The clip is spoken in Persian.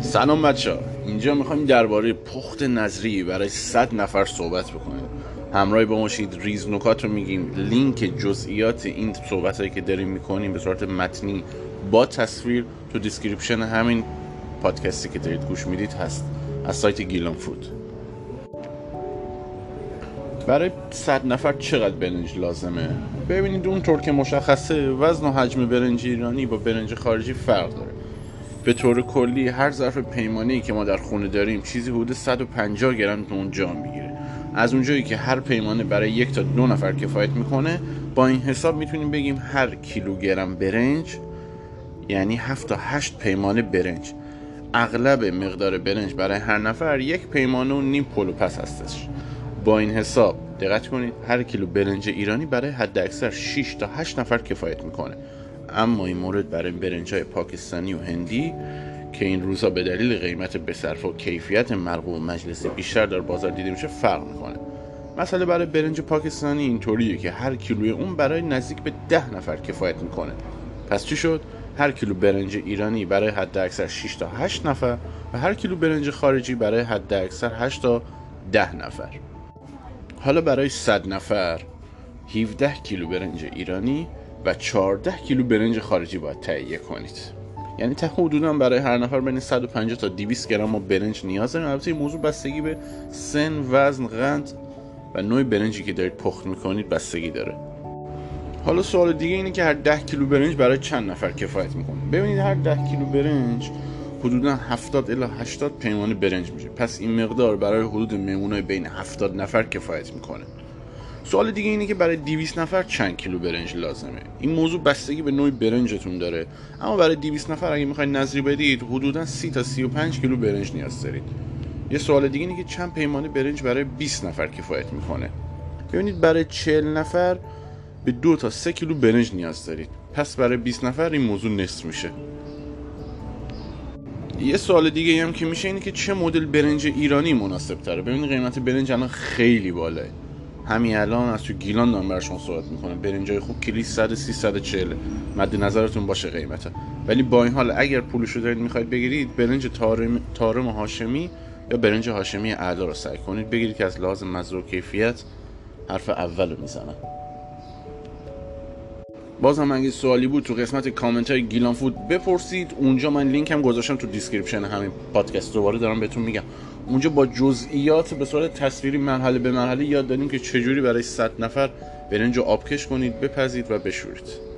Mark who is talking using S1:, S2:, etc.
S1: سلام بچه ها. اینجا می‌خوایم درباره پخت نذری برای 100 نفر صحبت بکنیم. همراه با باشید ریز نکات رو میگیم. لینک جزئیات این صحبت هایی که داریم می‌کنیم به صورت متنی با تصویر تو description همین پادکستی که دارید گوش می‌دید هست. از سایت گیلان فود. برای 100 نفر چقدر برنج لازمه؟ ببینید اونطور که مشخصه وزن و حجم برنج ایرانی با برنج خارجی فرق داره. به طور کلی هر ظرف پیمانی که ما در خونه داریم چیزی حدود 150 گرم اون جا می‌گیره. از اونجایی که هر پیمانه برای یک تا دو نفر کفایت می‌کنه با این حساب می‌تونیم بگیم هر کیلوگرم برنج یعنی 7 تا 8 پیمانه برنج. اغلب مقدار برنج برای هر نفر یک پیمانه و نیم پلو پس هستش. با این حساب دقت کنید هر کیلو برنج ایرانی برای حد اکثر 6 تا 8 نفر کفایت می‌کنه. اما این مورد برای برنج های پاکستانی و هندی که این روزها به دلیل قیمت بسرف و کیفیت مرغوب مجلس بیشتر در بازار دیده میشه فرق می‌کنه. مثلا برای برنج پاکستانی اینطوریه که هر کیلوی اون برای نزدیک به ده نفر کفایت می‌کنه. پس چی شد؟ هر کیلو برنج ایرانی برای حد اکثر 6 تا 8 نفر و هر کیلو برنج خارجی برای حد اکثر 8 تا 10 نفر. حالا برای 100 نفر 17 کیلو برنج ایرانی و 14 کیلو برنج خارجی باید تهیه کنید. یعنی تا حدودا برای هر نفر بین 150 تا 200 گرم ما برنج نیاز داریم. البته این موضوع بستگی به سن وزن قند و نوع برنجی که دارید پخت می‌کنید بستگی داره. حالا سوال دیگه اینه که هر 10 کیلو برنج برای چند نفر کفایت می‌کنه؟ ببینید هر 10 کیلو برنج حدودا 70 الی 80 پیمانه برنج میشه. پس این مقدار برای حدود مهمونای بین 70 نفر کفایت می‌کنه. سوال دیگه اینه که برای 200 نفر چند کیلو برنج لازمه؟ این موضوع بستگی به نوع برنجتون داره. اما برای 200 نفر اگه می‌خواید نظری بدید حدودا 30 تا 35 کیلو برنج نیاز دارید. یه سوال دیگه اینه که چند پیمانه برنج برای 20 نفر کفایت می‌کنه؟ ببینید برای 40 نفر به دو تا 3 کیلو برنج نیاز دارید. پس برای 20 نفر این موضوع نصف میشه. یه سوال دیگه هم که میشه اینه که چه مدل برنج ایرانی مناسب تره ببینید قیمت برنج الان خیلی بالاه همین الان از تو گیلان دارم براتون صحبت می‌کنم. برنجای خوب کیلویی 100 340 مد نظرتون باشه قیمته ولی با این حال اگر پولشو دارید می‌خواید بگیرید برنج طارم طارم هاشمی یا برنج هاشمی اعلا رو سعی کنید. بگیرید که از لحاظ مزه و کیفیت حرف اول رو می‌زنن باز هم اگه سوالی بود تو قسمت کامنت های گیلان فود بپرسید. اونجا من لینک هم گذاشتم تو description همین پادکست. دوباره دارم بهتون میگم. اونجا با جزئیات به صورت تصویری مرحله به مرحله یاد دادیم که چجوری برای 100 نفر برنج آبکش کنید بپزید و بشورید.